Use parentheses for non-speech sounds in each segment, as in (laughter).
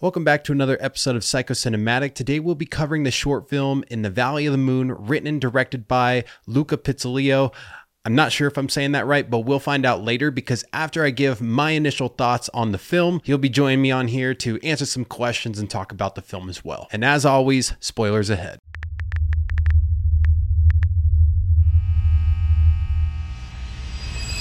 Welcome back to another episode of Psychocinematic. Today we'll be covering the short film In the Valley of the Moon, written and directed by Luca Pizzolio. I'm not sure if I'm saying that right, but we'll find out later because after I give my initial thoughts on the film, he'll be joining me on here to answer some questions and talk about the film as well. And as always, spoilers ahead.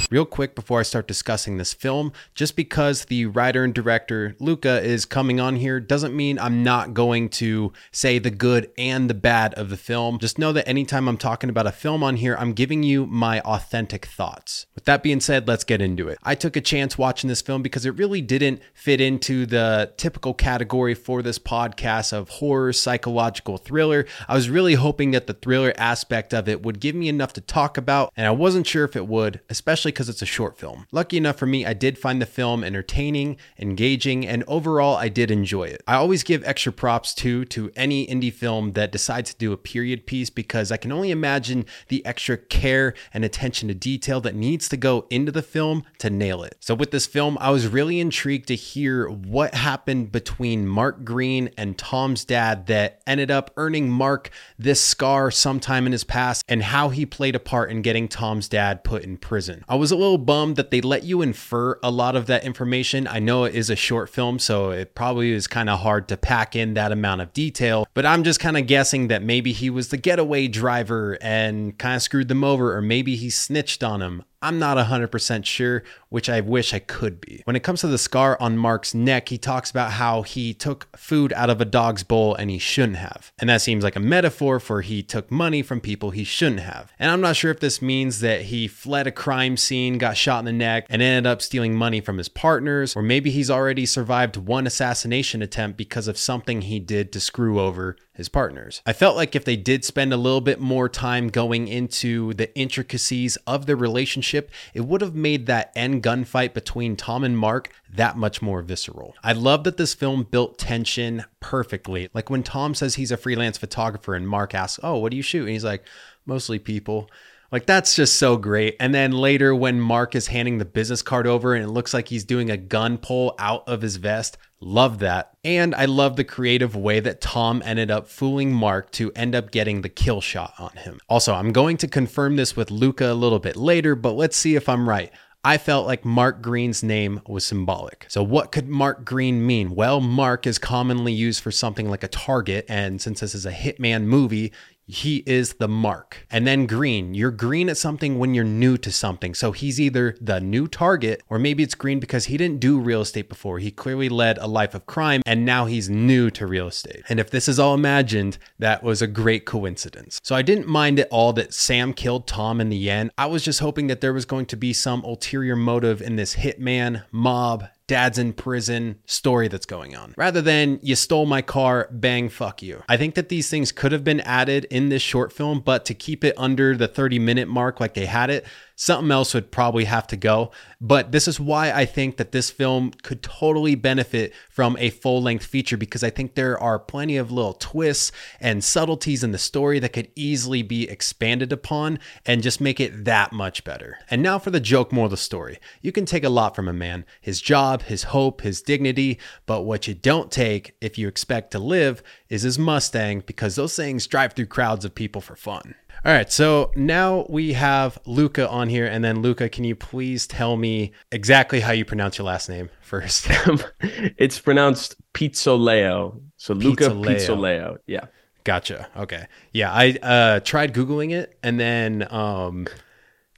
Real quick before I start discussing this film, just because the writer and director Luca is coming on here doesn't mean I'm not going to say the good and the bad of the film. Just know that anytime I'm talking about a film on here, I'm giving you my authentic thoughts. With that being said, let's get into it. I took a chance watching this film because it really didn't fit into the typical category for this podcast of horror, psychological thriller. I was really hoping that the thriller aspect of it would give me enough to talk about, and I wasn't sure if it would, especially because it's a short film. Lucky enough for me, I did find the film entertaining, engaging, and overall, I did enjoy it. I always give extra props too to any indie film that decides to do a period piece because I can only imagine the extra care and attention to detail that needs to go into the film to nail it. So, with this film, I was really intrigued to hear what happened between Mark Green and Tom's dad that ended up earning Mark this scar sometime in his past and how he played a part in getting Tom's dad put in prison. I was was a little bummed that they let you infer a lot of that information. I know it is a short film, so it probably is kind of hard to pack in that amount of detail, but I'm just kind of guessing that maybe he was the getaway driver and kind of screwed them over, or maybe he snitched on him. I'm not 100% sure, which I wish I could be. When it comes to the scar on Mark's neck, he talks about how he took food out of a dog's bowl and he shouldn't have. And that seems like a metaphor for he took money from people he shouldn't have. And I'm not sure if this means that he fled a crime scene, got shot in the neck, and ended up stealing money from his partners, or maybe he's already survived one assassination attempt because of something he did to screw over his partners. I felt like if they did spend a little bit more time going into the intricacies of the relationship, it would have made that end gunfight between Tom and Mark that much more visceral. I love that this film built tension perfectly. Like when Tom says he's a freelance photographer and Mark asks, Oh, what do you shoot? And he's like, Mostly people. Like that's just so great. And then later when Mark is handing the business card over and it looks like he's doing a gun pull out of his vest, love that. And I love the creative way that Tom ended up fooling Mark to end up getting the kill shot on him. Also, I'm going to confirm this with Luca a little bit later, but let's see if I'm right. I felt like Mark Green's name was symbolic. So, what could Mark Green mean? Well, Mark is commonly used for something like a target, and since this is a Hitman movie, he is the mark. And then green, you're green at something when you're new to something. So he's either the new target or maybe it's green because he didn't do real estate before. He clearly led a life of crime and now he's new to real estate. And if this is all imagined, that was a great coincidence. So I didn't mind at all that Sam killed Tom in the end. I was just hoping that there was going to be some ulterior motive in this hitman, mob, dad's in prison story that's going on rather than you stole my car, bang, fuck you. I think that these things could have been added in this short film, but to keep it under the 30 minute mark like they had it, something else would probably have to go. But this is why I think that this film could totally benefit from a full length feature because I think there are plenty of little twists and subtleties in the story that could easily be expanded upon and just make it that much better. And now for the joke more of the story. You can take a lot from a man his job, his hope, his dignity, but what you don't take if you expect to live is his Mustang because those things drive through crowds of people for fun. All right, so now we have Luca on here, and then Luca, can you please tell me exactly how you pronounce your last name first? (laughs) it's pronounced Pizzoleo. So Luca Pizzoleo. Pizzoleo. Yeah. Gotcha. Okay. Yeah, I uh, tried googling it and then um,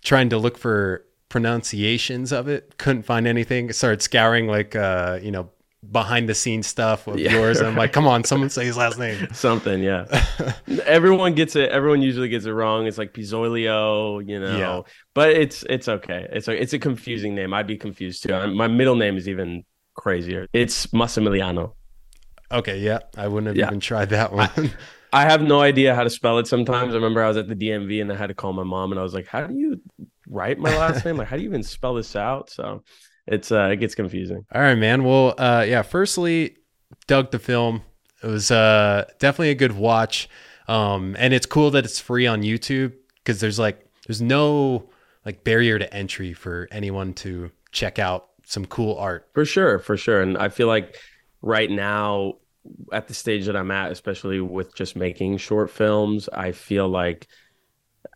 trying to look for pronunciations of it. Couldn't find anything. Started scouring like uh, you know behind the scenes stuff of yeah. yours. I'm like, come on, (laughs) someone say his last name. Something, yeah. (laughs) everyone gets it. Everyone usually gets it wrong. It's like Pizzolio, you know. Yeah. But it's it's okay. It's a it's a confusing name. I'd be confused too. My middle name is even crazier. It's Massimiliano. Okay, yeah. I wouldn't have yeah. even tried that one. I, (laughs) I have no idea how to spell it sometimes. I remember I was at the DMV and I had to call my mom and I was like, How do you write my last name? Like, how do you even spell this out? So it's uh, it gets confusing. All right, man. Well, uh, yeah. Firstly, dug the film. It was uh, definitely a good watch, um, and it's cool that it's free on YouTube because there's like there's no like barrier to entry for anyone to check out some cool art. For sure, for sure. And I feel like right now at the stage that I'm at, especially with just making short films, I feel like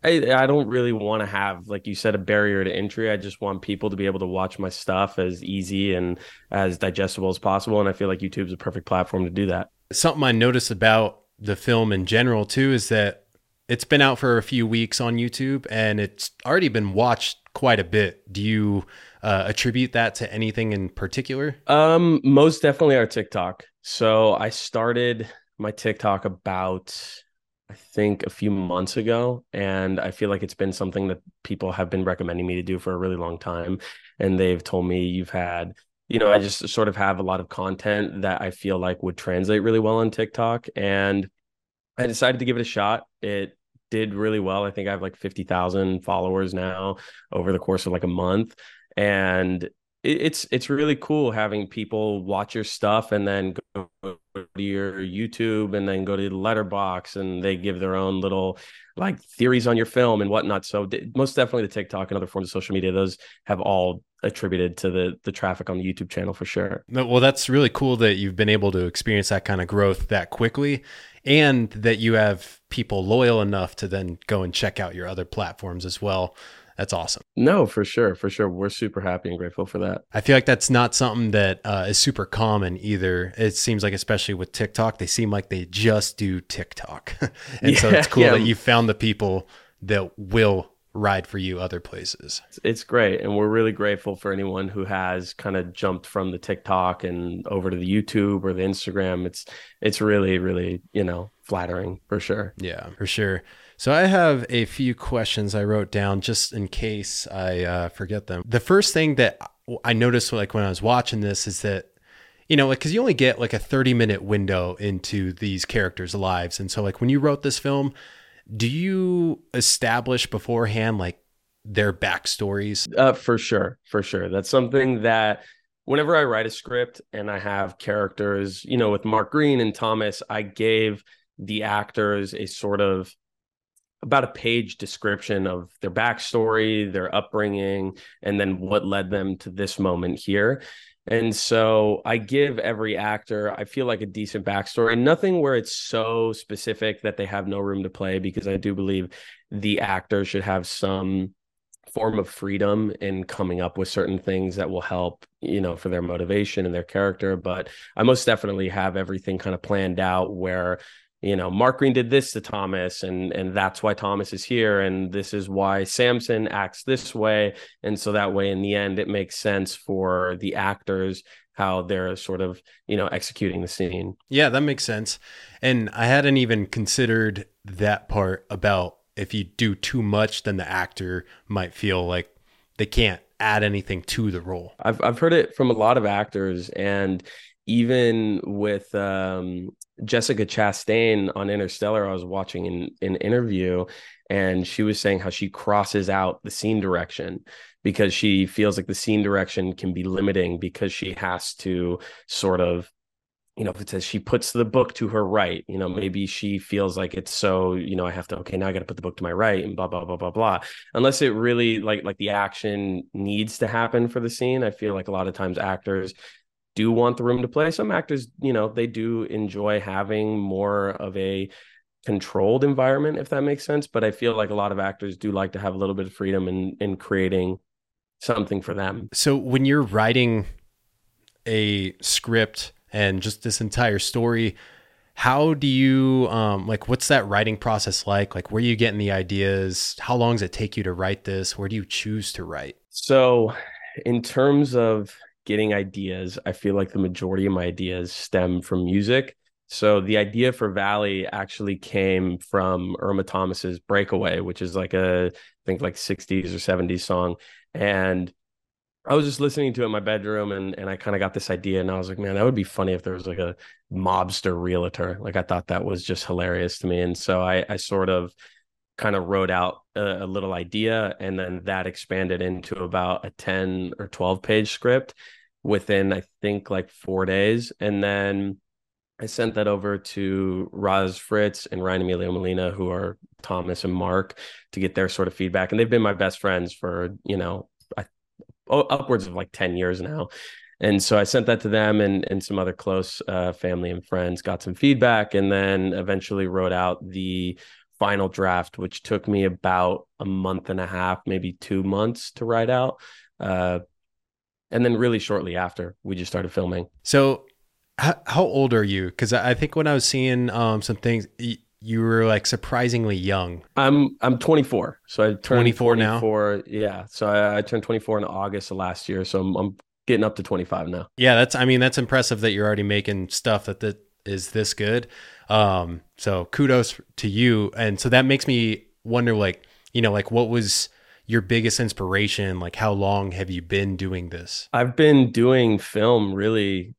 I, I don't really want to have, like you said, a barrier to entry. I just want people to be able to watch my stuff as easy and as digestible as possible. And I feel like YouTube's a perfect platform to do that. Something I noticed about the film in general, too, is that it's been out for a few weeks on YouTube and it's already been watched quite a bit. Do you uh, attribute that to anything in particular? Um, most definitely our TikTok. So I started my TikTok about I think a few months ago, and I feel like it's been something that people have been recommending me to do for a really long time. And they've told me you've had, you know, I just sort of have a lot of content that I feel like would translate really well on TikTok. And I decided to give it a shot. It did really well. I think I have like 50,000 followers now over the course of like a month. And it's it's really cool having people watch your stuff and then go to your YouTube and then go to the Letterboxd and they give their own little like theories on your film and whatnot. So most definitely the TikTok and other forms of social media, those have all attributed to the the traffic on the YouTube channel for sure. Well, that's really cool that you've been able to experience that kind of growth that quickly and that you have people loyal enough to then go and check out your other platforms as well that's awesome. No, for sure, for sure. We're super happy and grateful for that. I feel like that's not something that uh, is super common either. It seems like, especially with TikTok, they seem like they just do TikTok, (laughs) and yeah, so it's cool yeah. that you found the people that will ride for you other places. It's great. And we're really grateful for anyone who has kind of jumped from the TikTok and over to the YouTube or the Instagram. It's it's really, really, you know, flattering for sure. Yeah, for sure. So I have a few questions I wrote down just in case I uh, forget them. The first thing that I noticed, like when I was watching this, is that you know, like because you only get like a thirty minute window into these characters' lives, and so like when you wrote this film, do you establish beforehand like their backstories? Uh, for sure, for sure. That's something that whenever I write a script and I have characters, you know, with Mark Green and Thomas, I gave the actors a sort of about a page description of their backstory, their upbringing, and then what led them to this moment here. And so I give every actor, I feel like a decent backstory, nothing where it's so specific that they have no room to play, because I do believe the actor should have some form of freedom in coming up with certain things that will help, you know, for their motivation and their character. But I most definitely have everything kind of planned out where you know, Mark Green did this to Thomas, and and that's why Thomas is here, and this is why Samson acts this way, and so that way, in the end, it makes sense for the actors how they're sort of you know executing the scene. Yeah, that makes sense. And I hadn't even considered that part about if you do too much, then the actor might feel like they can't add anything to the role. I've I've heard it from a lot of actors, and even with um, Jessica Chastain on Interstellar, I was watching an, an interview and she was saying how she crosses out the scene direction because she feels like the scene direction can be limiting because she has to sort of you know, if it says she puts the book to her right, you know, maybe she feels like it's so, you know, I have to, okay, now I got to put the book to my right and blah, blah, blah, blah, blah. Unless it really like, like the action needs to happen for the scene. I feel like a lot of times actors do want the room to play. Some actors, you know, they do enjoy having more of a controlled environment, if that makes sense. But I feel like a lot of actors do like to have a little bit of freedom in in creating something for them. So when you're writing a script and just this entire story, how do you um like what's that writing process like? Like where are you getting the ideas? How long does it take you to write this? Where do you choose to write? So in terms of getting ideas, I feel like the majority of my ideas stem from music. So the idea for Valley actually came from Irma Thomas's Breakaway, which is like a I think like 60s or 70s song. And I was just listening to it in my bedroom and and I kind of got this idea and I was like, man, that would be funny if there was like a mobster realtor. Like I thought that was just hilarious to me. And so I I sort of kind of wrote out a, a, little idea and then that expanded into about a 10 or 12 page script within i think like four days and then i sent that over to Roz Fritz and ryan emilio molina who are thomas and mark to get their sort of feedback and they've been my best friends for you know I, upwards of like 10 years now And so I sent that to them and and some other close uh, family and friends. Got some feedback, and then eventually wrote out the final draft, which took me about a month and a half, maybe two months to write out. Uh, and then really shortly after, we just started filming. So, how, how old are you? Because I think when I was seeing um, some things, you were like surprisingly young. I'm I'm 24, so I turned 24, 24 now. Yeah, so I, I, turned 24 in August of last year, so I'm, I'm getting up to 25 now. Yeah, that's I mean that's impressive that you're already making stuff that that is this good. Um, so kudos to you, and so that makes me wonder, like you know, like what was your biggest inspiration? Like how long have you been doing this? I've been doing film really.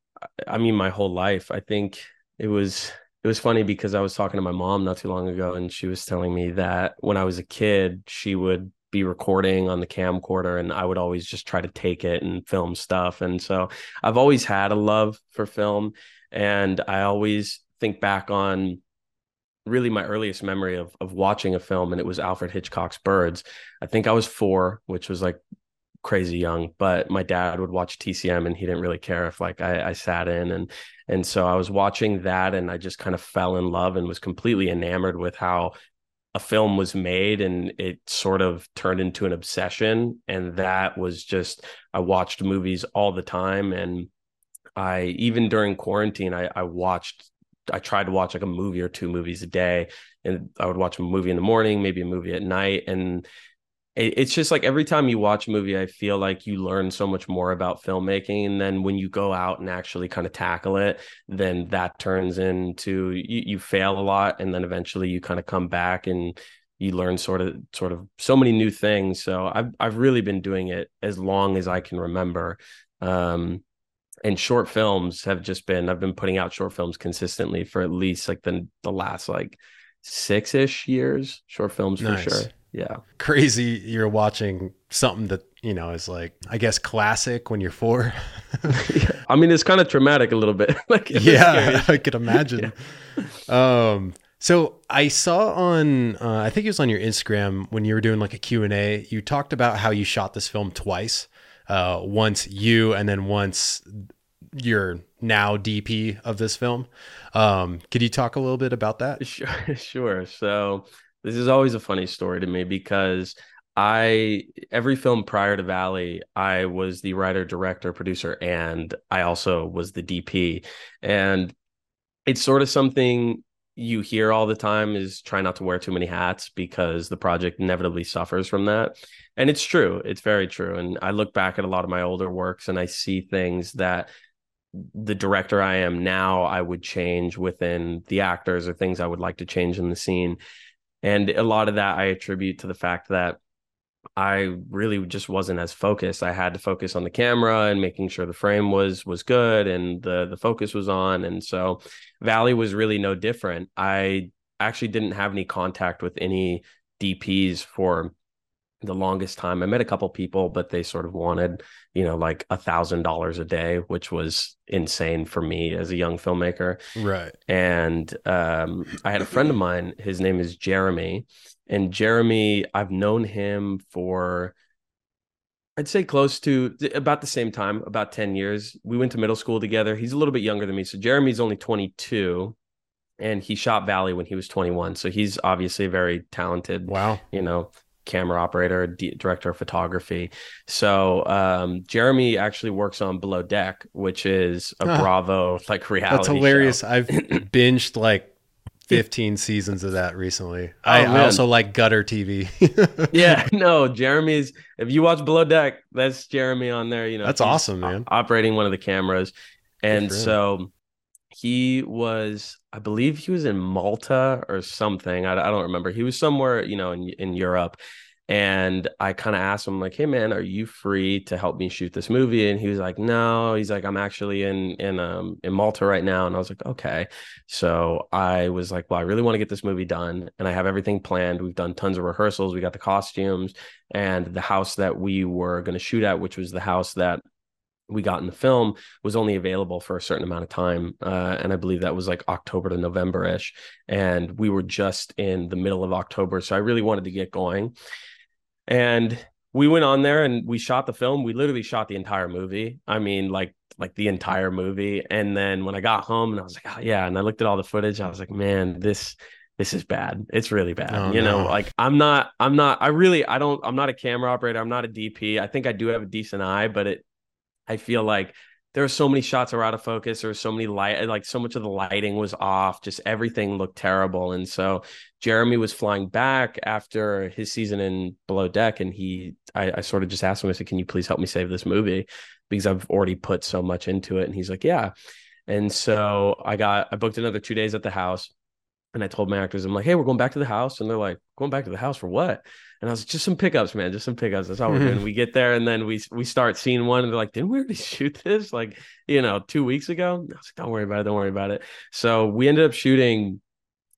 I mean, my whole life. I think it was it was funny because I was talking to my mom not too long ago, and she was telling me that when I was a kid, she would be recording on the camcorder, and I would always just try to take it and film stuff. And so I've always had a love for film, and I always think back on really my earliest memory of of watching a film, and it was Alfred Hitchcock's Birds. I think I was four, which was like crazy young, but my dad would watch TCM and he didn't really care if like I, I sat in and and so I was watching that and I just kind of fell in love and was completely enamored with how a film was made and it sort of turned into an obsession and that was just I watched movies all the time and I even during quarantine I, I watched I tried to watch like a movie or two movies a day. And I would watch a movie in the morning, maybe a movie at night. And it's just like every time you watch a movie i feel like you learn so much more about filmmaking and then when you go out and actually kind of tackle it. Then that turns into you, you fail a lot and then eventually you kind of come back and you learn sort of sort of so many new things. So i've i've really been doing it as long as i can remember. Um and short films have just been i've been putting out short films consistently for at least like the the last like six-ish years short films nice. for sure yeah crazy you're watching something that you know is like i guess classic when you're four (laughs) yeah. i mean it's kind of traumatic a little bit (laughs) like yeah (laughs) i could imagine yeah. um so i saw on uh, i think it was on your instagram when you were doing like a q&a you talked about how you shot this film twice uh, once you and then once your now dp of this film um, could you talk a little bit about that (laughs) sure sure so this is always a funny story to me because I every film prior to Valley, I was the writer, director, producer, and I also was the DP. And it's sort of something you hear all the time is try not to wear too many hats because the project inevitably suffers from that. And it's true. It's very true. And I look back at a lot of my older works and I see things that the director I am now, I would change within the actors or things I would like to change in the scene. And a lot of that I attribute to the fact that I really just wasn't as focused. I had to focus on the camera and making sure the frame was was good and the the focus was on. And so Valley was really no different. I actually didn't have any contact with any DPs for the longest time. I met a couple people, but they sort of wanted, you know, like a thousand dollars a day, which was insane for me as a young filmmaker. Right. And um, I had a friend of mine, his name is Jeremy. And Jeremy, I've known him for I'd say close to about the same time, about 10 years. We went to middle school together. He's a little bit younger than me. So Jeremy's only 22 and he shot Valley when he was 21. So he's obviously very talented, wow, you know, camera operator, d- director of photography. So um, Jeremy actually works on Below Deck, which is a Bravo like reality. That's hilarious. Show. I've (clears throat) binged like 15 seasons of that recently. Oh, I, I, also like gutter TV. (laughs) yeah, (laughs) no, Jeremy's. If you watch Below Deck, that's Jeremy on there. You know, that's awesome, man. Operating one of the cameras, and so he was i believe he was in malta or something I, I, don't remember he was somewhere you know in, in europe and i kind of asked him like hey man are you free to help me shoot this movie? And he was like no he's like i'm actually in in um in malta right now and i was like okay so i was like well i really want to get this movie done and i have everything planned we've done tons of rehearsals we got the costumes and the house that we were going to shoot at which was the house that we got in the film was only available for a certain amount of time uh, and i believe that was like october to november ish and we were just in the middle of october so i really wanted to get going and we went on there and we shot the film. We literally shot the entire movie. I mean, like like the entire movie. And then when I got home and I was like, oh, yeah, and I looked at all the footage, I was like, man, this this is bad. It's really bad. Oh, you know, like I'm not, I'm not, I really, I don't, I'm not a camera operator. I'm not a DP. I think I do have a decent eye, but it, I feel like there are so many shots are out of focus. There was so many light, like so much of the lighting was off. Just everything looked terrible. And so Jeremy was flying back after his season in Below Deck, and he, I, I sort of just asked him, I said, "Can you please help me save this movie?" Because I've already put so much into it. And he's like, "Yeah." And so I got, I booked another two days at the house. And I told my actors, I'm like, hey, we're going back to the house. And they're like, going back to the house for what? And I was like, just some pickups, man, just some pickups. That's all we're doing. Mm-hmm. we get there and then we we start seeing one and they're like, didn't we already (laughs) shoot this like, you know, two weeks ago? I was like, don't worry about it, don't worry about it. So we ended up shooting,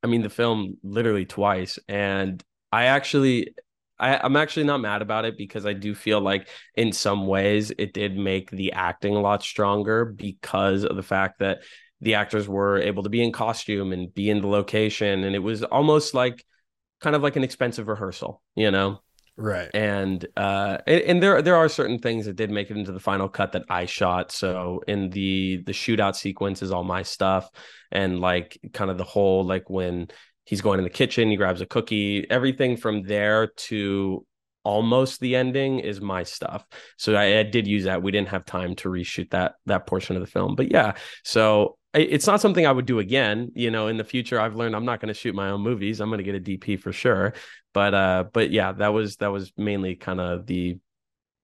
I mean, the film literally twice. And I actually I, I'm actually not mad about it because I do feel like in some ways it did make the acting a lot stronger because of the fact that the actors were able to be in costume and be in the location and it was almost like kind of like an expensive rehearsal you know right and uh and, there there are certain things that did make it into the final cut that i shot so in the the shootout sequence is all my stuff and like kind of the whole like when he's going in the kitchen he grabs a cookie everything from there to almost the ending is my stuff. So I, I, did use that. We didn't have time to reshoot that that portion of the film, but yeah. So it's not something I would do again. You know, in the future, I've learned I'm not going to shoot my own movies. I'm going to get a DP for sure. But uh, but yeah, that was that was mainly kind of the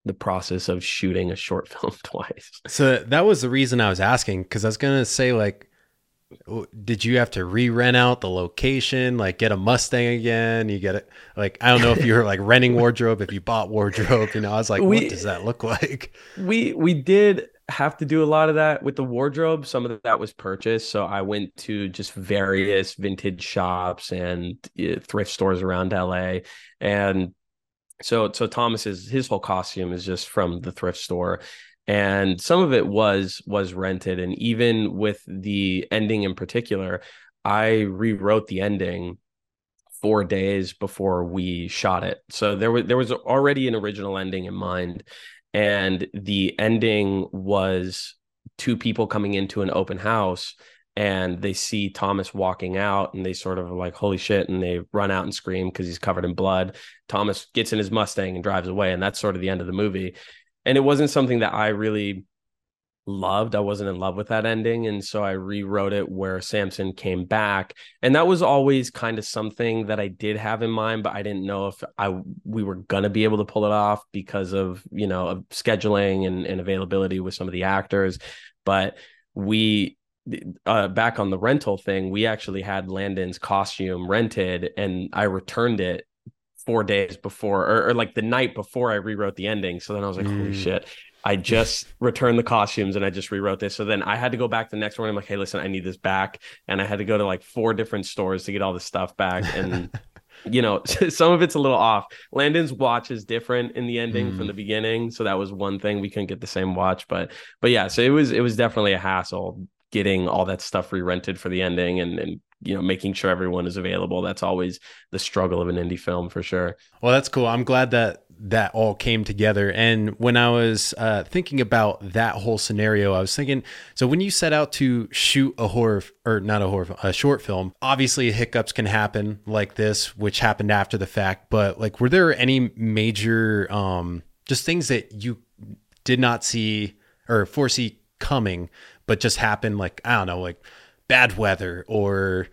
the process of shooting a short (laughs) film twice. So that was the reason I was asking because I was going to say like did you have to re-rent out the location like get a mustang again you get it like i don't know if you were like renting (laughs) wardrobe if you bought wardrobe you know i was like we, what does that look like we we did have to do a lot of that with the wardrobe. Some of that was purchased. So i went to just various vintage shops and uh, thrift stores around la and so so thomas's his whole costume is just from the thrift store. And some of it was was rented. And even with the ending in particular i rewrote the ending four days before we shot it. So there was there was already an original ending in mind and the ending was two people coming into an open house and they see Thomas walking out and they sort of like, holy shit. And they run out and scream because he's covered in blood. Thomas gets in his Mustang and drives away. And that's sort of the end of the movie and it wasn't something that I really loved. I wasn't in love with that ending. And so I rewrote it where Samson came back. And that was always kind of something that I did have in mind, but I didn't know if I we were gonna be able to pull it off because of, you know, of scheduling and, and availability with some of the actors. But we uh, back on the rental thing, we actually had Landon's costume rented and I returned it four days before or, or, like the night before I rewrote the ending. So then I was like, mm. holy shit. I just returned the costumes and I just rewrote this. So then I had to go back the next morning. I'm like, hey, listen, I need this back. And I had to go to like four different stores to get all the stuff back. And (laughs) you know, (laughs) some of it's a little off. Landon's watch is different in the ending mm. from the beginning. So that was one thing. We couldn't get the same watch. But but yeah, so it was it was definitely a hassle getting all that stuff re-rented for the ending and, and you know making sure everyone is available that's always the struggle of an indie film for sure well that's cool i'm glad that that all came together. And when i was uh, thinking about that whole scenario i was thinking so when you set out to shoot a horror or not a horror a short film obviously hiccups can happen like this which happened after the fact. But like were there any major um just things that you did not see or foresee coming but just happened like i don't know like bad weather or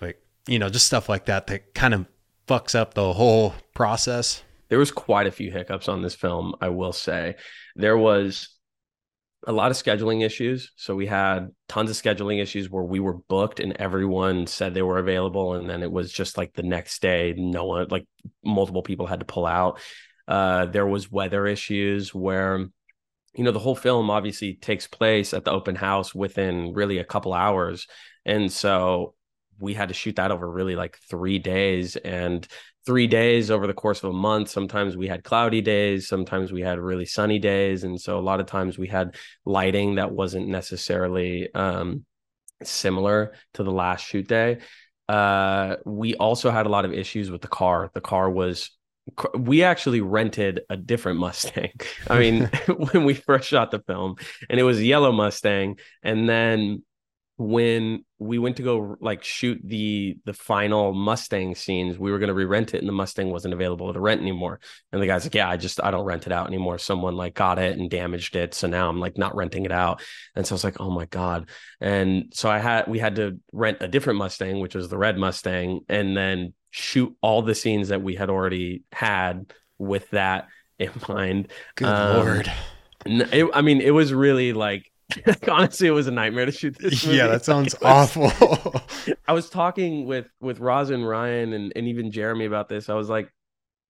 like you know just stuff like that that kind of fucks up the whole process there was quite a few hiccups on this film i will say. There was a lot of scheduling issues. So we had tons of scheduling issues where we were booked and everyone said they were available and then it was just like the next day no one like multiple people had to pull out. Uh, there was weather issues where you know the whole film obviously takes place at the open house within really a couple hours. And so we had to shoot that over really like three days. And three days over the course of a month. Sometimes we had cloudy days sometimes we had really sunny days and so a lot of times we had lighting that wasn't necessarily um, similar to the last shoot day. Uh, we also had a lot of issues with the car. The car was we actually rented a different (laughs) Mustang. I mean, (laughs) when we first shot the film, and it was a yellow Mustang, and then when we went to go like shoot the the final Mustang scenes, we were going to re-rent it, and the Mustang wasn't available to rent anymore. And the guy's like, "Yeah, I just I don't rent it out anymore. Someone like got it and damaged it, so now I'm like not renting it out." And so I was like, "Oh my god!" And so I had we had to rent a different Mustang, which was the red Mustang, and then shoot all the scenes that we had already had with that in (laughs) mind. Good um, lord! It, I mean, it was really like (laughs) honestly, it was a nightmare to shoot this. Movie. Yeah, that (laughs) sounds was, awful. (laughs) I was talking with with Roz and Ryan and, and even Jeremy about this. I was like,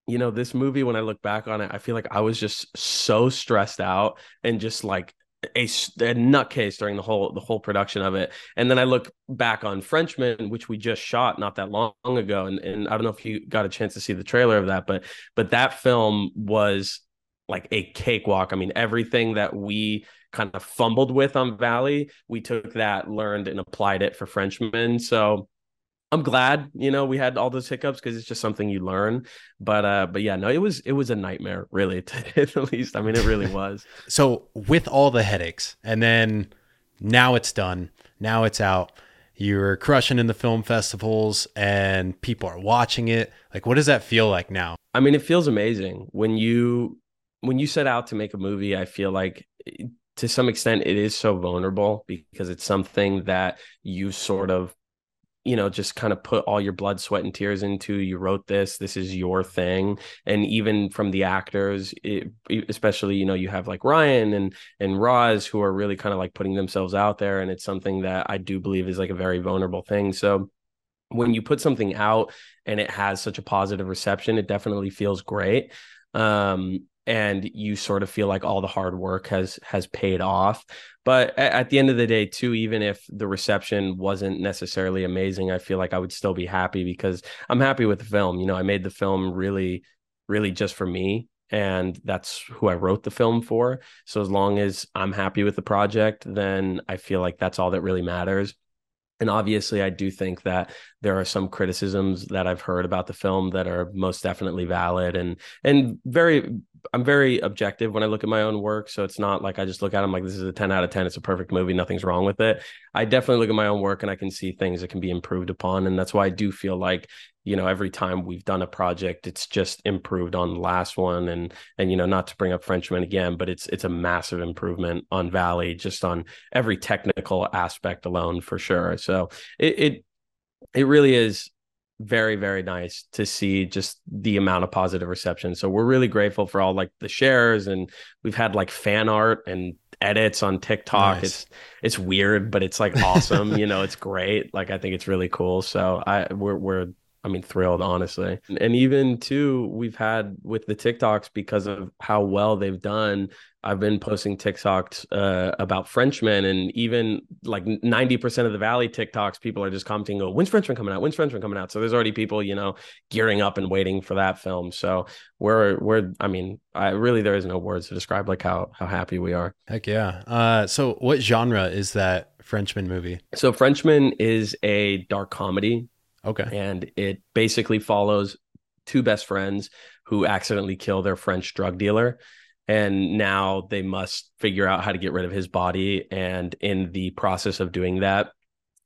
you know, this movie, when I look back on it, I feel like I was just so stressed out and just like a, a nutcase during the whole the whole production of it. And then I look back on Frenchman, which we just shot not that long ago, and and I don't know if you got a chance to see the trailer of that, but but that film was like a cakewalk. I mean, everything that we kind of fumbled with on Valley, we took that, learned, and applied it for Frenchman. So I'm glad, you know, we had all those hiccups because it's just something you learn. But uh, but yeah, no, it was it was a nightmare, (laughs) really, to the least. I mean, it really was. (laughs) so with all the headaches, and then now it's done. Now it's out. You're crushing in the film festivals and people are watching it. Like, what does that feel like now? I mean, it feels amazing when you when you set out to make a movie. I feel like to some extent it is so vulnerable because it's something that you sort of you know just kind of put all your blood sweat and tears into. You wrote this this is your thing. And even from the actors it, especially you know you have like ryan and and roz who are really kind of like putting themselves out there. And it's something that i do believe is like a very vulnerable thing. So when you put something out and it has such a positive reception it definitely feels great. Um and you sort of feel like all the hard work has has paid off. But at the end of the day too even if the reception wasn't necessarily amazing i feel like i would still be happy because i'm happy with the film. You know i made the film really really just for me and that's who i wrote the film for. So as long as i'm happy with the project then i feel like that's all that really matters. And obviously i do think that there are some criticisms that i've heard about the film that are most definitely valid and and very i'm very objective when i look at my own work. So it's not like i just look at them like this is a 10 out of 10 it's a perfect movie. Nothing's wrong with it. I definitely look at my own work and i can see things that can be improved upon. And that's why i do feel like you know every time we've done a project it's just improved on the last one. And and you know not to bring up frenchman again but it's it's a massive improvement on valley just on every technical aspect alone for sure. So it it, it really is very very nice to see just the amount of positive reception so we're really grateful for all like the shares and we've had like fan art and edits on TikTok. Nice. It's it's weird, but it's like awesome. you know, it's great. Like I think it's really cool. So I we're we're I mean, thrilled, honestly. And even too, we've had with the TikToks because of how well they've done. I've been posting TikToks uh, about Frenchman, and even like 90% of the Valley TikToks, people are just commenting, "Oh, when's Frenchman coming out? When's Frenchman coming out?" So there's already people, you know, gearing up and waiting for that film. So we're we're, I mean, I really there is no words to describe like how how happy we are. Heck yeah. Uh, so what genre is that Frenchman movie? So Frenchman is a dark comedy Okay. And it basically follows two best friends who accidentally kill their French drug dealer. And now they must figure out how to get rid of his body. And in the process of doing that,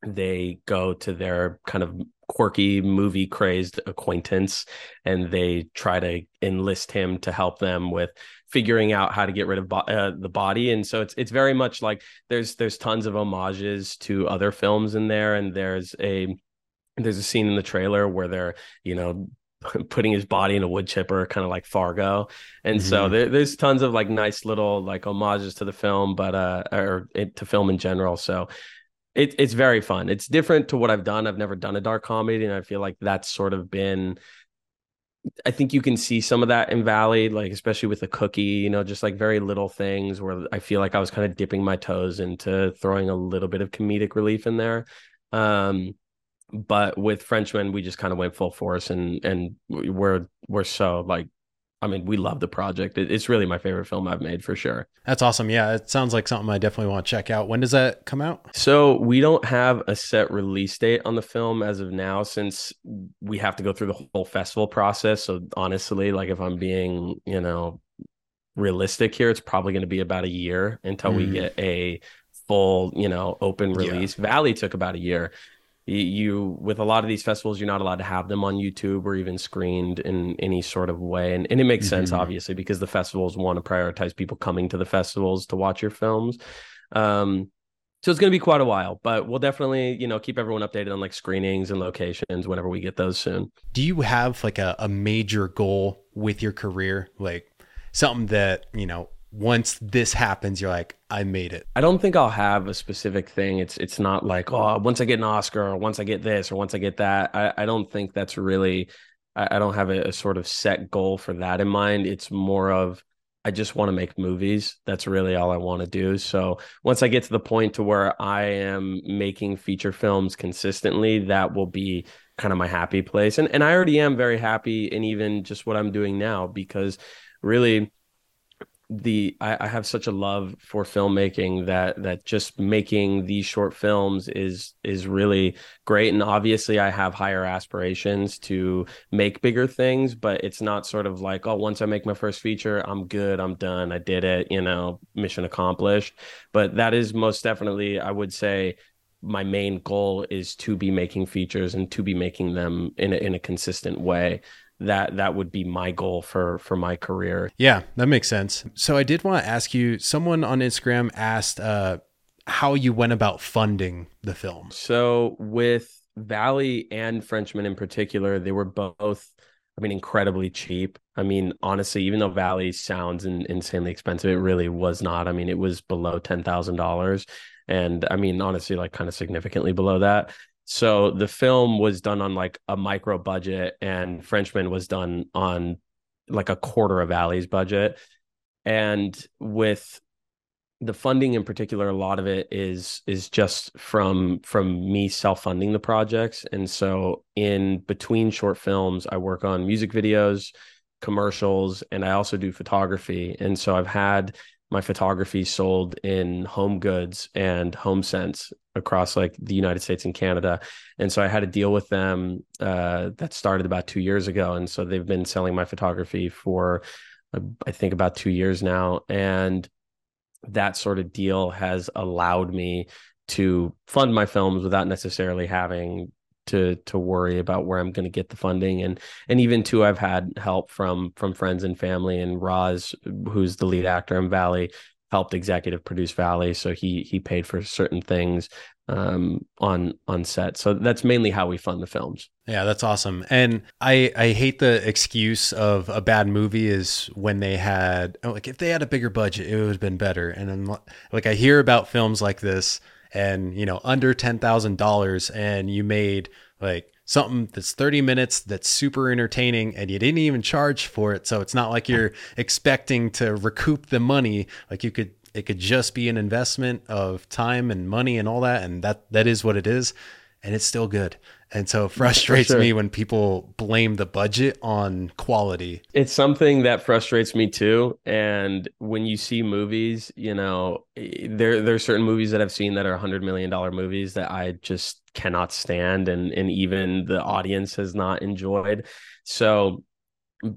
they go to their kind of quirky movie crazed acquaintance and they try to enlist him to help them with figuring out how to get rid of bo- uh, the body and so it's it's very much like there's there's tons of homages to other films in there and there's a there's a scene in the trailer where they're you know (laughs) putting his body in a wood chipper kind of like fargo and mm-hmm. so there, there's tons of like nice little like homages to the film but uh or it, to film in general so it, it's very fun it's different to what i've done i've never done a dark comedy and i feel like that's sort of been I think you can see some of that in Valley, like especially with the cookie, you know, just like very little things where I feel like I was kind of dipping my toes into throwing a little bit of comedic relief in there. Um, but with Frenchman, we just kind of went full force, and and we're we're so like I mean, we love the project. it's really my favorite film I've made for sure. That's awesome. Yeah, it sounds like something I definitely want to check out. When does that come out? So we don't have a set release date on the film as of now, since we have to go through the whole festival process. So honestly, like if I'm being, you know, realistic here, it's probably going to be about a year until mm. we get a full, you know, open release. Yeah. Valley took about a year you with a lot of these festivals you're not allowed to have them on youtube or even screened in any sort of way. And, and it makes mm-hmm. sense obviously because the festivals want to prioritize people coming to the festivals to watch your films. Um, so it's going to be quite a while but we'll definitely you know keep everyone updated on like screenings and locations whenever we get those soon. Do you have like a, a major goal with your career? Like something that you know once this happens you're like i made it. I don't think i'll have a specific thing. It's it's not like oh once i get an oscar or once i get this or once i get that. I, I don't think that's really i, I don't have a, a, sort of set goal for that in mind. It's more of i just want to make movies. That's really all i want to do. So once i get to the point to where i am making feature films consistently that will be kind of my happy place. And and i already am very happy in even just what i'm doing now because really the I, I, have such a love for filmmaking that that just making these short films is is really great. And obviously I have higher aspirations to make bigger things but it's not sort of like oh once I make my first feature I'm good I'm done I did it you know mission accomplished. But that is most definitely I would say my main goal is to be making features and to be making them in a, in a consistent way that that would be my goal for for my career. Yeah, that makes sense. So I did want to ask you someone on Instagram asked uh how you went about funding the film. So with Valley and Frenchman in particular, they were both I mean incredibly cheap. I mean honestly, even though Valley sounds in, insanely expensive, it really was not. I mean it was below $10,000 and I mean honestly like kind of significantly below that. So the film was done on like a micro budget, and Frenchman was done on like a quarter of Valley's budget. And with the funding in particular, a lot of it is is just from from me self funding the projects. And so in between short films, I work on music videos, commercials, and I also do photography. And so I've had my photography sold in HomeGoods and HomeSense across like the united states and canada. And so i had a deal with them uh, that started about two years ago. And so they've been selling my photography for uh, i think about two years now. And that sort of deal has allowed me to fund my films without necessarily having to to worry about where I'm going to get the funding. And and even too I've had help from from friends and family and Roz who's the lead actor in Valley helped executive produce Valley so he he paid for certain things um, on on set. So that's mainly how we fund the films. Yeah that's awesome. And I I hate the excuse of a bad movie is when they had like if they had a bigger budget it would have been better. And then like I hear about films like this and you know under $10,000 and you made like something that's 30 minutes that's super entertaining and you didn't even charge for it. So it's not like you're expecting to recoup the money. Like you could it could just be an investment of time and money and all that and that that is what it is and it's still good and so it (laughs) frustrates sure. me when people blame the budget on quality. It's something that frustrates me too. And when you see movies, you know, there there's certain movies that I've seen that are hundred million dollar movies that I just cannot stand and and even the audience has not enjoyed. So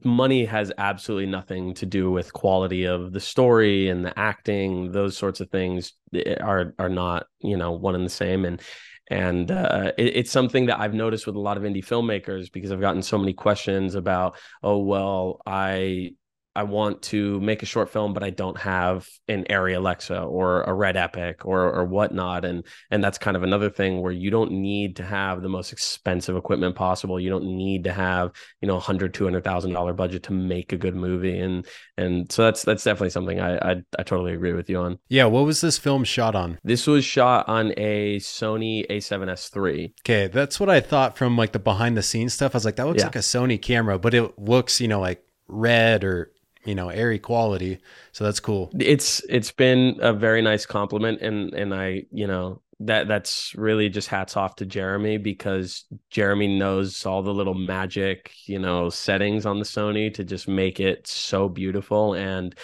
money has absolutely nothing to do with quality of the story and the acting those sorts of things eh, are are not you know one and the same and and uh, it, it's something that I've noticed with a lot of indie filmmakers because I've gotten so many questions about, oh well, I I want to make a short film, but I don't have an Arri Alexa or a Red Epic or or whatnot. And and that's kind of another thing where you don't need to have the most expensive equipment possible. You don't need to have, you know, a hundred, two hundred thousand dollar budget to make a good movie. And and so that's that's definitely something I, I I totally agree with you on. Yeah. What was this film shot on? This was shot on a Sony A7S3. Okay, that's what I thought from like the behind the scenes stuff. I was like, that looks yeah. like a Sony camera, but it looks, you know, like red or you know Arri quality so that's cool it's it's been a very nice compliment and and i you know that that's really just hats off to Jeremy because Jeremy knows all the little magic, you know, settings on the Sony to just make it so beautiful and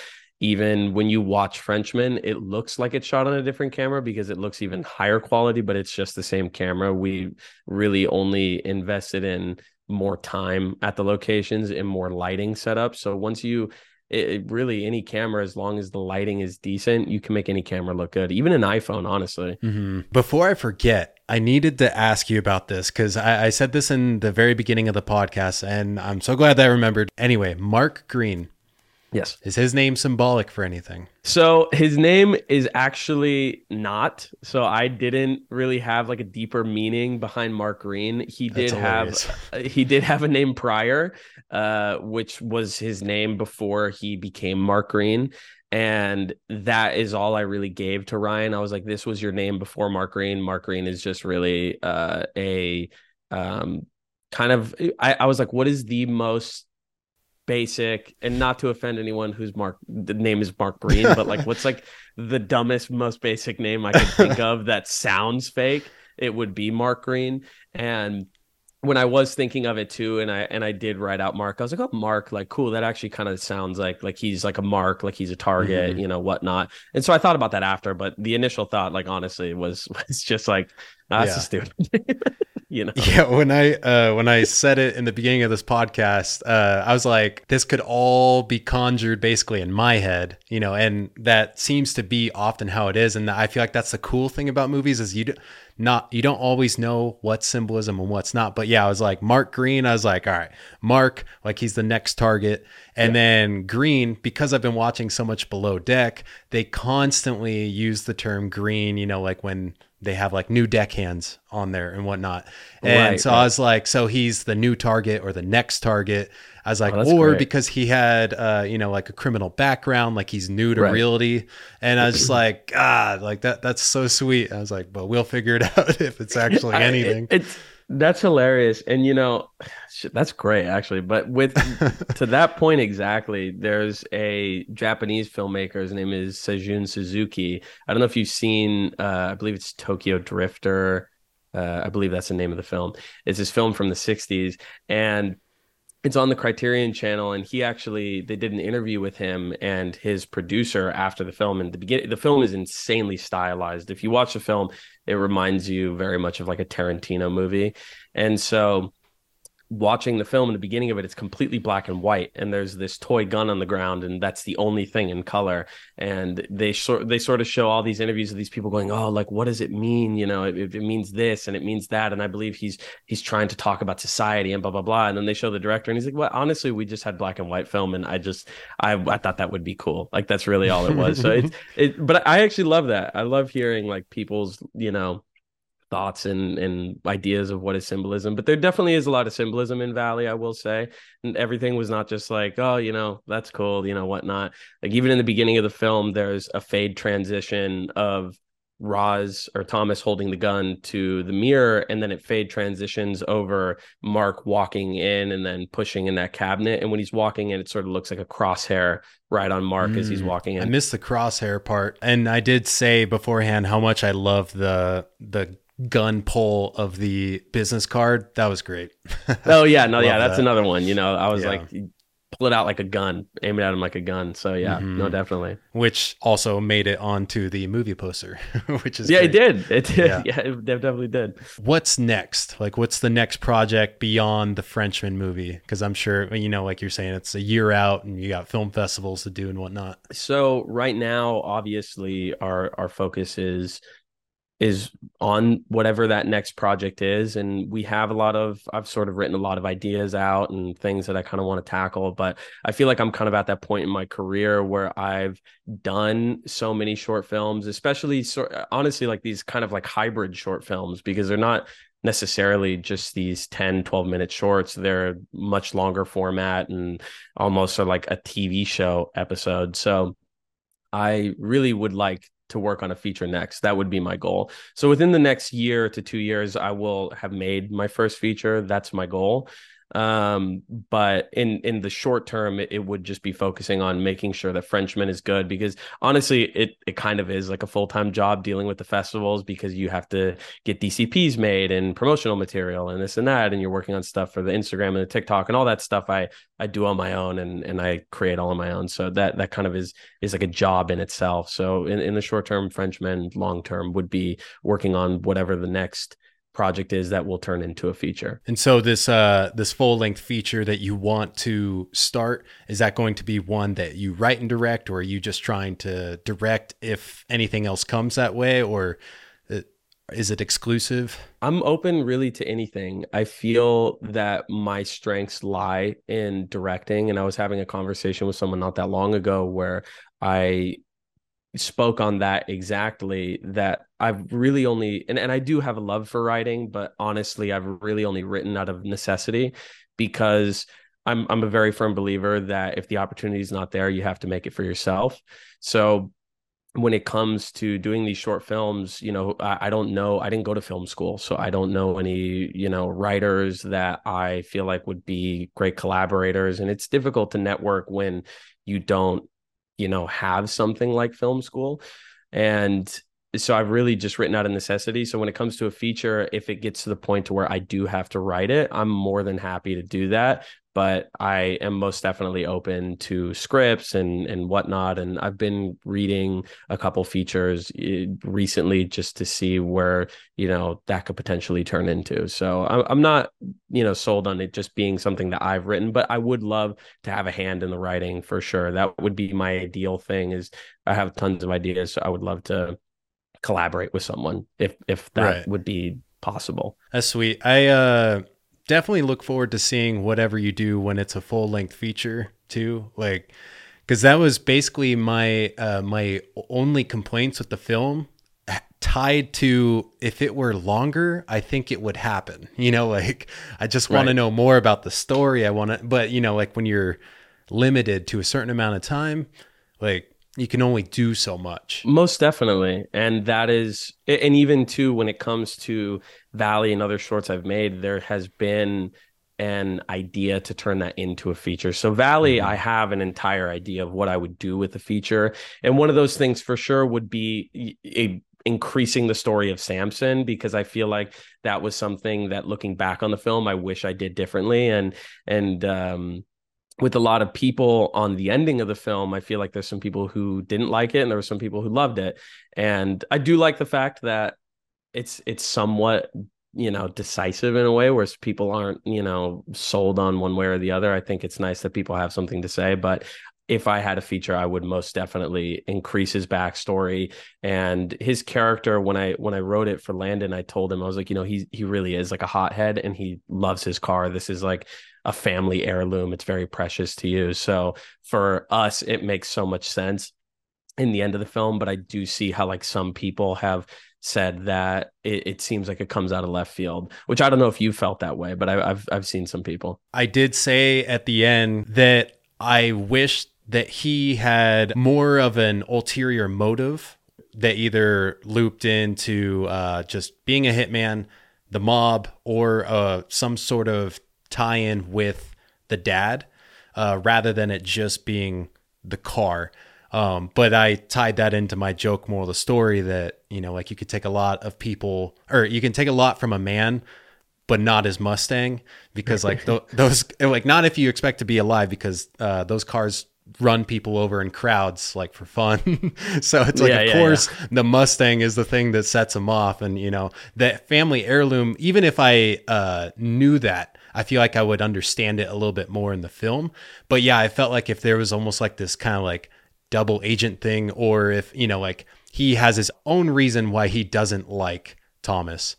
even when you watch Frenchman, it looks like it's shot on a different camera because it looks even higher quality, but it's just the same camera. We really only invested in more time at the locations and more lighting setup. So once you it, really any camera as long as the lighting is decent you can make any camera look good even an iphone honestly. Mm-hmm. before i forget i needed to ask you about this because I, I said this in the very beginning of the podcast and i'm so glad that i remembered. Anyway mark green Yes. Is his name symbolic for anything? So his name is actually not. So I didn't really have like a deeper meaning behind Mark Green. He did have he did have a name prior, uh, which was his name before he became Mark Green. And that is all I really gave to Ryan. I was like, this was your name before Mark Green. Mark Green is just really uh, a um, kind of I, I was like, what is the most basic and not to offend anyone whose mark the name is mark green but like what's like the dumbest most basic name i could think of that sounds fake it would be mark green and when i was thinking of it too and i and i did write out mark i was like oh mark like cool that actually kind of sounds like like he's like a mark like he's a target mm-hmm. you know whatnot and so i thought about that after but the initial thought like honestly was (laughs) was just like oh, that's yeah. stupid (laughs) you know? Yeah when i uh when i said it in the beginning of this podcast uh i was like this could all be conjured basically in my head you know and that seems to be often how it is. And i feel like that's the cool thing about movies is you do, not you don't always know what's symbolism and what's not but yeah i was like mark green i was like all right mark like he's the next target and yeah. then green because i've been watching so much below deck they constantly use the term green you know like when they have like new deckhands on there and whatnot. And right, so right. I was like, so he's the new target or the next target. I was like, oh, or great. because he had, uh, you know, like a criminal background, like he's new to right. realty. And I was just like, God, like that, that's so sweet. I was like, but we'll figure it (laughs) out if it's (laughs) actually anything. I, it, it's, that's hilarious. And you know, that's great actually. But with (laughs) to that point exactly, there's a Japanese filmmaker. His name is Seijun Suzuki. I don't know if you've seen uh, I believe it's Tokyo Drifter. Uh, I believe that's the name of the film. It's this film from the 60s. And it's on the Criterion channel, and he actually they did an interview with him and his producer after the film. And the beginning, the film is insanely stylized. If you watch the film, it reminds you very much of like a Tarantino movie, and so watching the film in the beginning of it it's completely black and white and there's this toy gun on the ground and that's the only thing in color. And they sort they sort of show all these interviews of these people going oh like what does it mean? You know it, it means this and it means that and i believe he's he's trying to talk about society and blah blah blah. And then they show the director and he's like well honestly we just had black and white film and i just i i thought that would be cool. Like that's really all it was. So it's (laughs) it but i actually love that. I love hearing like people's you know thoughts and and ideas of what is symbolism but there definitely is a lot of symbolism in valley i will say and everything was not just like oh you know that's cool you know whatnot like even in the beginning of the film there's a fade transition of Roz or Thomas holding the gun to the mirror, and then it fade transitions over Mark walking in and then pushing in that cabinet. And when he's walking in, it sort of looks like a crosshair right on Mark mm, as he's mm. walking in. I missed the crosshair part, and I did say beforehand how much I love the the gun pull of the business card. That was great. (laughs) oh yeah, no, yeah, that's that. another one. You know, I was yeah. like pull it out like a gun, aim it at him like a gun. So yeah, mm-hmm. no, definitely. Which also made it onto the movie poster, (laughs) which is yeah, great. it did. It did. Yeah. (laughs) yeah, it definitely did. What's next? Like, what's the next project beyond the Frenchman movie? Because I'm sure you know, like you're saying, it's a year out, and you got film festivals to do and whatnot. So right now, obviously, our our focus is is on whatever that next project is. And we have a lot of i've sort of written a lot of ideas out and things that i kind of want to tackle but i feel like i'm kind of at that point in my career where i've done so many short films especially sort honestly like these kind of like hybrid short films because they're not necessarily just these 10 12 minute shorts. They're much longer format and almost are like a tv show episode. So i really would like to work on a feature next. That would be my goal. So within the next year to two years, I will have made my first feature. That's my goal. Um, but in in the short term, it, it, would just be focusing on making sure that Frenchman is good because honestly, it it kind of is like a full time job dealing with the festivals because you have to get DCPs made and promotional material and this and that, and you're working on stuff for the Instagram and the TikTok and all that stuff. I I do on my own and and I create all on my own. So that that kind of is is like a job in itself. So in in the short term, Frenchman, long term would be working on whatever the next project is that will turn into a feature. And so this uh this full length feature that you want to start is that going to be one that you write and direct or are you just trying to direct if anything else comes that way or uh, is it exclusive? I'm open really to anything. I feel that my strengths lie in directing and I was having a conversation with someone not that long ago where I spoke on that exactly that I've really only and, and I do have a love for writing, but honestly, I've really only written out of necessity because I'm I'm a very firm believer that if the opportunity is not there, you have to make it for yourself. So when it comes to doing these short films, you know, I, I, don't know. I didn't go to film school, so I don't know any, you know, writers that I feel like would be great collaborators. And it's difficult to network when you don't you know have something like film school. And so I've really just written out a necessity. So when it comes to a feature, if it gets to the point to where I do have to write it, I'm more than happy to do that but I am most definitely open to scripts and and whatnot. And I've been reading a couple features eh, recently just to see where you know that could potentially turn into. So I'm not you know sold on it just being something that I've written, but I would love to have a hand in the writing for sure. That would be my ideal thing. Is I have tons of ideas, so I would love to collaborate with someone if if that right. would be possible. That's sweet. I uh definitely look forward to seeing whatever you do when it's a full length feature too. Like, because that was basically my uh, my only complaints with the film tied to if it were longer i think it would happen (laughs) you know like i just want right. to know more about the story i want to but you know like when you're limited to a certain amount of time like you can only do so much. Most definitely. And that is and even too when it comes to valley and other shorts i've made there has been an idea to turn that into a feature. So valley mm-hmm. i have an entire idea of what i would do with the feature. And one of those things for sure would be a increasing the story of Samson because I feel like that was something that looking back on the film I wish I did differently. And and um with a lot of people on the ending of the film, I feel like there's some people who didn't like it and there were some people who loved it. And I do like the fact that it's it's somewhat you know decisive in a way where people aren't you know sold on one way or the other i think it's nice that people have something to say but if I had a feature, I would most definitely increase his backstory and his character. When I when I wrote it for Landon, I told him I was like, you know, he he really is like a hothead and he loves his car. This is like a family heirloom. It's very precious to you. So for us, it makes so much sense in the end of the film. But I do see how like some people have said that it, it, seems like it comes out of left field, which I don't know if you felt that way, but I, have I've seen some people. I did say at the end that I wish that he had more of an ulterior motive that either looped into uh, just being a hitman, the mob, or uh, some sort of tie in with the dad, uh, rather than it just being the car. Um, but I tied that into my joke moral of the story that, you know, like you could take a lot of people, or you can take a lot from a man, but not his Mustang because like th- (laughs) those, like not if you expect to be alive because uh, those cars run people over in crowds like for fun. (laughs) so it's like, yeah, of yeah, course, yeah. the Mustang is the thing that sets them off. And, you know, that family heirloom, even if I uh, knew that, I feel like I would understand it a little bit more in the film. But yeah, I felt like if there was almost like this kind of like double agent thing, or if, you know, like he has his own reason why he doesn't like Thomas,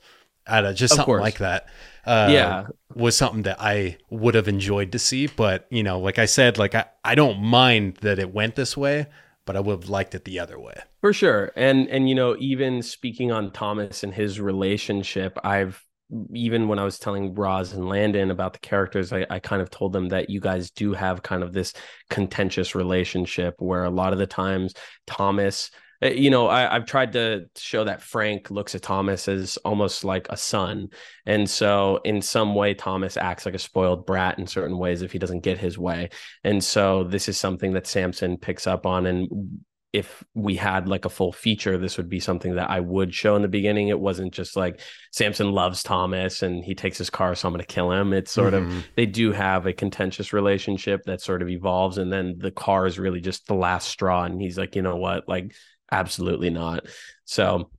at a, just of something course. like that uh, yeah was something that i would have enjoyed to see but you know like i said like I, I don't mind that it went this way but i would have liked it the other way for sure and and you know even speaking on thomas and his relationship i've even when I was telling Roz and Landon about the characters, I, I, kind of told them that you guys do have kind of this contentious relationship where a lot of the times Thomas uh, you know, I, have tried to show that Frank looks at Thomas as almost like a son. And so, in some way, Thomas acts like a spoiled brat in certain ways if he doesn't get his way. And so, this is something that Samson picks up on. And if we had like a full feature, this would be something that I would show in the beginning. It wasn't just like Samson loves Thomas and he takes his car, so I'm going to kill him. It's sort mm-hmm. of, they do have a contentious relationship that sort of evolves. And then the car is really just the last straw. And he's like, you know what? Like, absolutely not. So,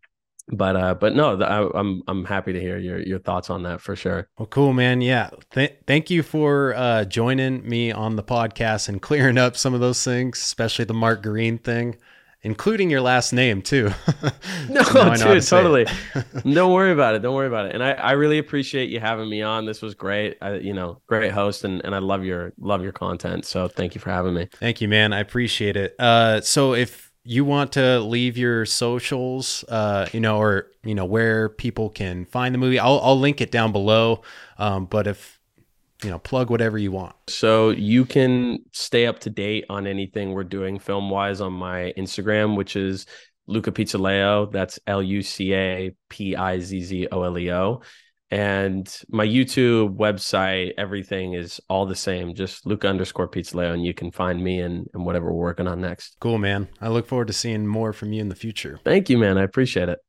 but uh but no I, am I'm, I'm happy to hear your your thoughts on that for sure. Well cool man. Yeah. Th- thank you for uh joining me on the podcast and clearing up some of those things especially the mark green thing including your last name too. (laughs) No (laughs) dude totally. (laughs) Don't worry about it. Don't worry about it. And i i really appreciate you having me on. This was great. I, you know great host and and i love your love your content. So thank you for having me. Thank you man. I appreciate it. Uh so if you want to leave your socials, uh, you know, or you know where people can find the movie, I'll I'll link it down below. Um, but if you know, plug whatever you want. So you can stay up to date on anything we're doing film wise on my Instagram, which is Luca Pizzoleo. That's L U C A P I Z Z O L E O and my YouTube website, everything is all the same. Just Luca underscore Pizzoleo, and you can find me and, and whatever we're working on next. Cool, man. I look forward to seeing more from you in the future. Thank you, man. I appreciate it.